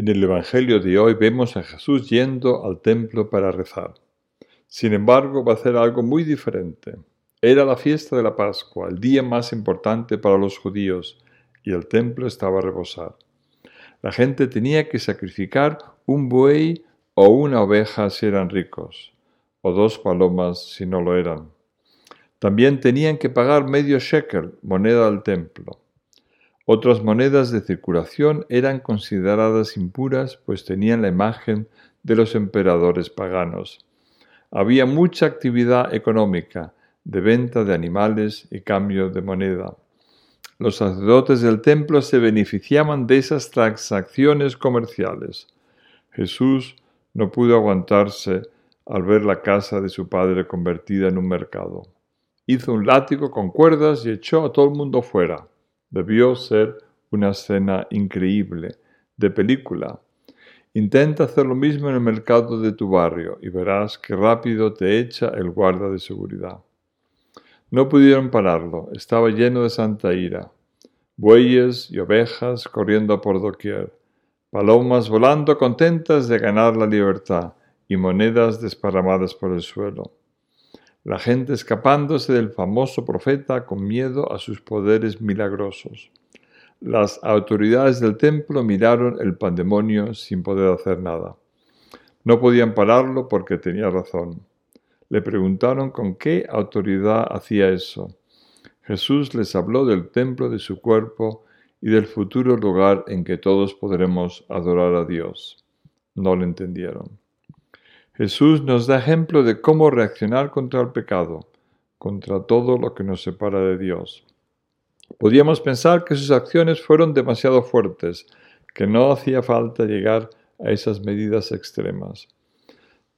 En el Evangelio de hoy vemos a Jesús yendo al templo para rezar. Sin embargo, va a hacer algo muy diferente. Era la fiesta de la Pascua, el día más importante para los judíos, y el templo estaba a reposar. La gente tenía que sacrificar un buey o una oveja si eran ricos, o dos palomas si no lo eran. También tenían que pagar medio shekel, moneda al templo. Otras monedas de circulación eran consideradas impuras, pues tenían la imagen de los emperadores paganos. Había mucha actividad económica, de venta de animales y cambio de moneda. Los sacerdotes del templo se beneficiaban de esas transacciones comerciales. Jesús no pudo aguantarse al ver la casa de su padre convertida en un mercado. Hizo un látigo con cuerdas y echó a todo el mundo fuera. Debió ser una escena increíble, de película. Intenta hacer lo mismo en el mercado de tu barrio y verás qué rápido te echa el guarda de seguridad. No pudieron pararlo, estaba lleno de santa ira. Bueyes y ovejas corriendo por doquier, palomas volando contentas de ganar la libertad y monedas desparramadas por el suelo la gente escapándose del famoso profeta con miedo a sus poderes milagrosos. Las autoridades del templo miraron el pandemonio sin poder hacer nada. No podían pararlo porque tenía razón. Le preguntaron con qué autoridad hacía eso. Jesús les habló del templo de su cuerpo y del futuro lugar en que todos podremos adorar a Dios. No lo entendieron. Jesús nos da ejemplo de cómo reaccionar contra el pecado, contra todo lo que nos separa de Dios. Podíamos pensar que sus acciones fueron demasiado fuertes, que no hacía falta llegar a esas medidas extremas.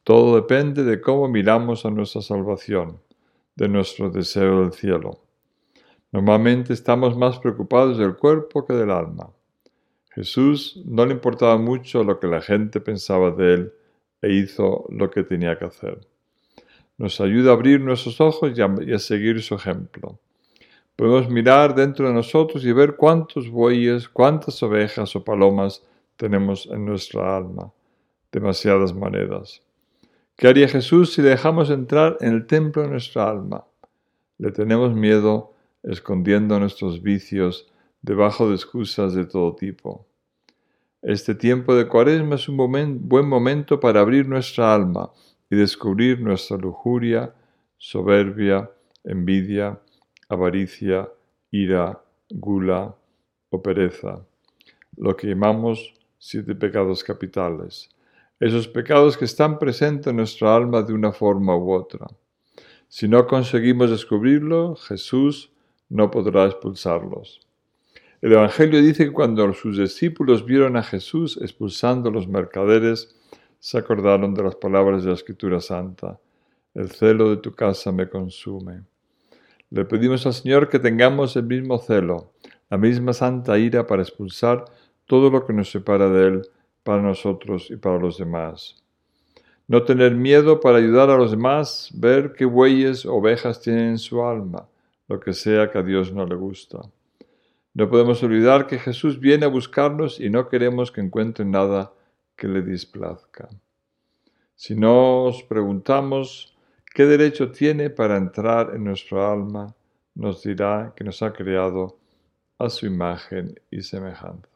Todo depende de cómo miramos a nuestra salvación, de nuestro deseo del cielo. Normalmente estamos más preocupados del cuerpo que del alma. Jesús no le importaba mucho lo que la gente pensaba de él, e hizo lo que tenía que hacer. Nos ayuda a abrir nuestros ojos y a, seguir su ejemplo. Podemos mirar dentro de nosotros y ver cuántos bueyes, cuántas ovejas o palomas tenemos en nuestra alma. Demasiadas monedas. ¿Qué haría Jesús si dejamos entrar en el templo de nuestra alma? Le tenemos miedo escondiendo nuestros vicios debajo de excusas de todo tipo. Este tiempo de cuaresma es un buen momento para abrir nuestra alma y descubrir nuestra lujuria, soberbia, envidia, avaricia, ira, gula o pereza, lo que llamamos siete pecados capitales, esos pecados que están presentes en nuestra alma de una forma u otra. Si no conseguimos descubrirlo, Jesús no podrá expulsarlos. El Evangelio dice que cuando sus discípulos vieron a Jesús expulsando a los mercaderes, se acordaron de las palabras de la Escritura Santa. El celo de tu casa me consume. Le pedimos al Señor que tengamos el mismo celo, la misma santa ira para expulsar todo lo que nos separa de Él para nosotros y para los demás. No tener miedo para ayudar a los demás, ver qué bueyes ovejas tienen en su alma, lo que sea que a Dios no le gusta. No podemos olvidar que Jesús viene a buscarnos y no queremos que encuentren nada que le displazca. Si nos preguntamos qué derecho tiene para entrar en nuestra alma, nos dirá que nos ha creado a su imagen y semejanza.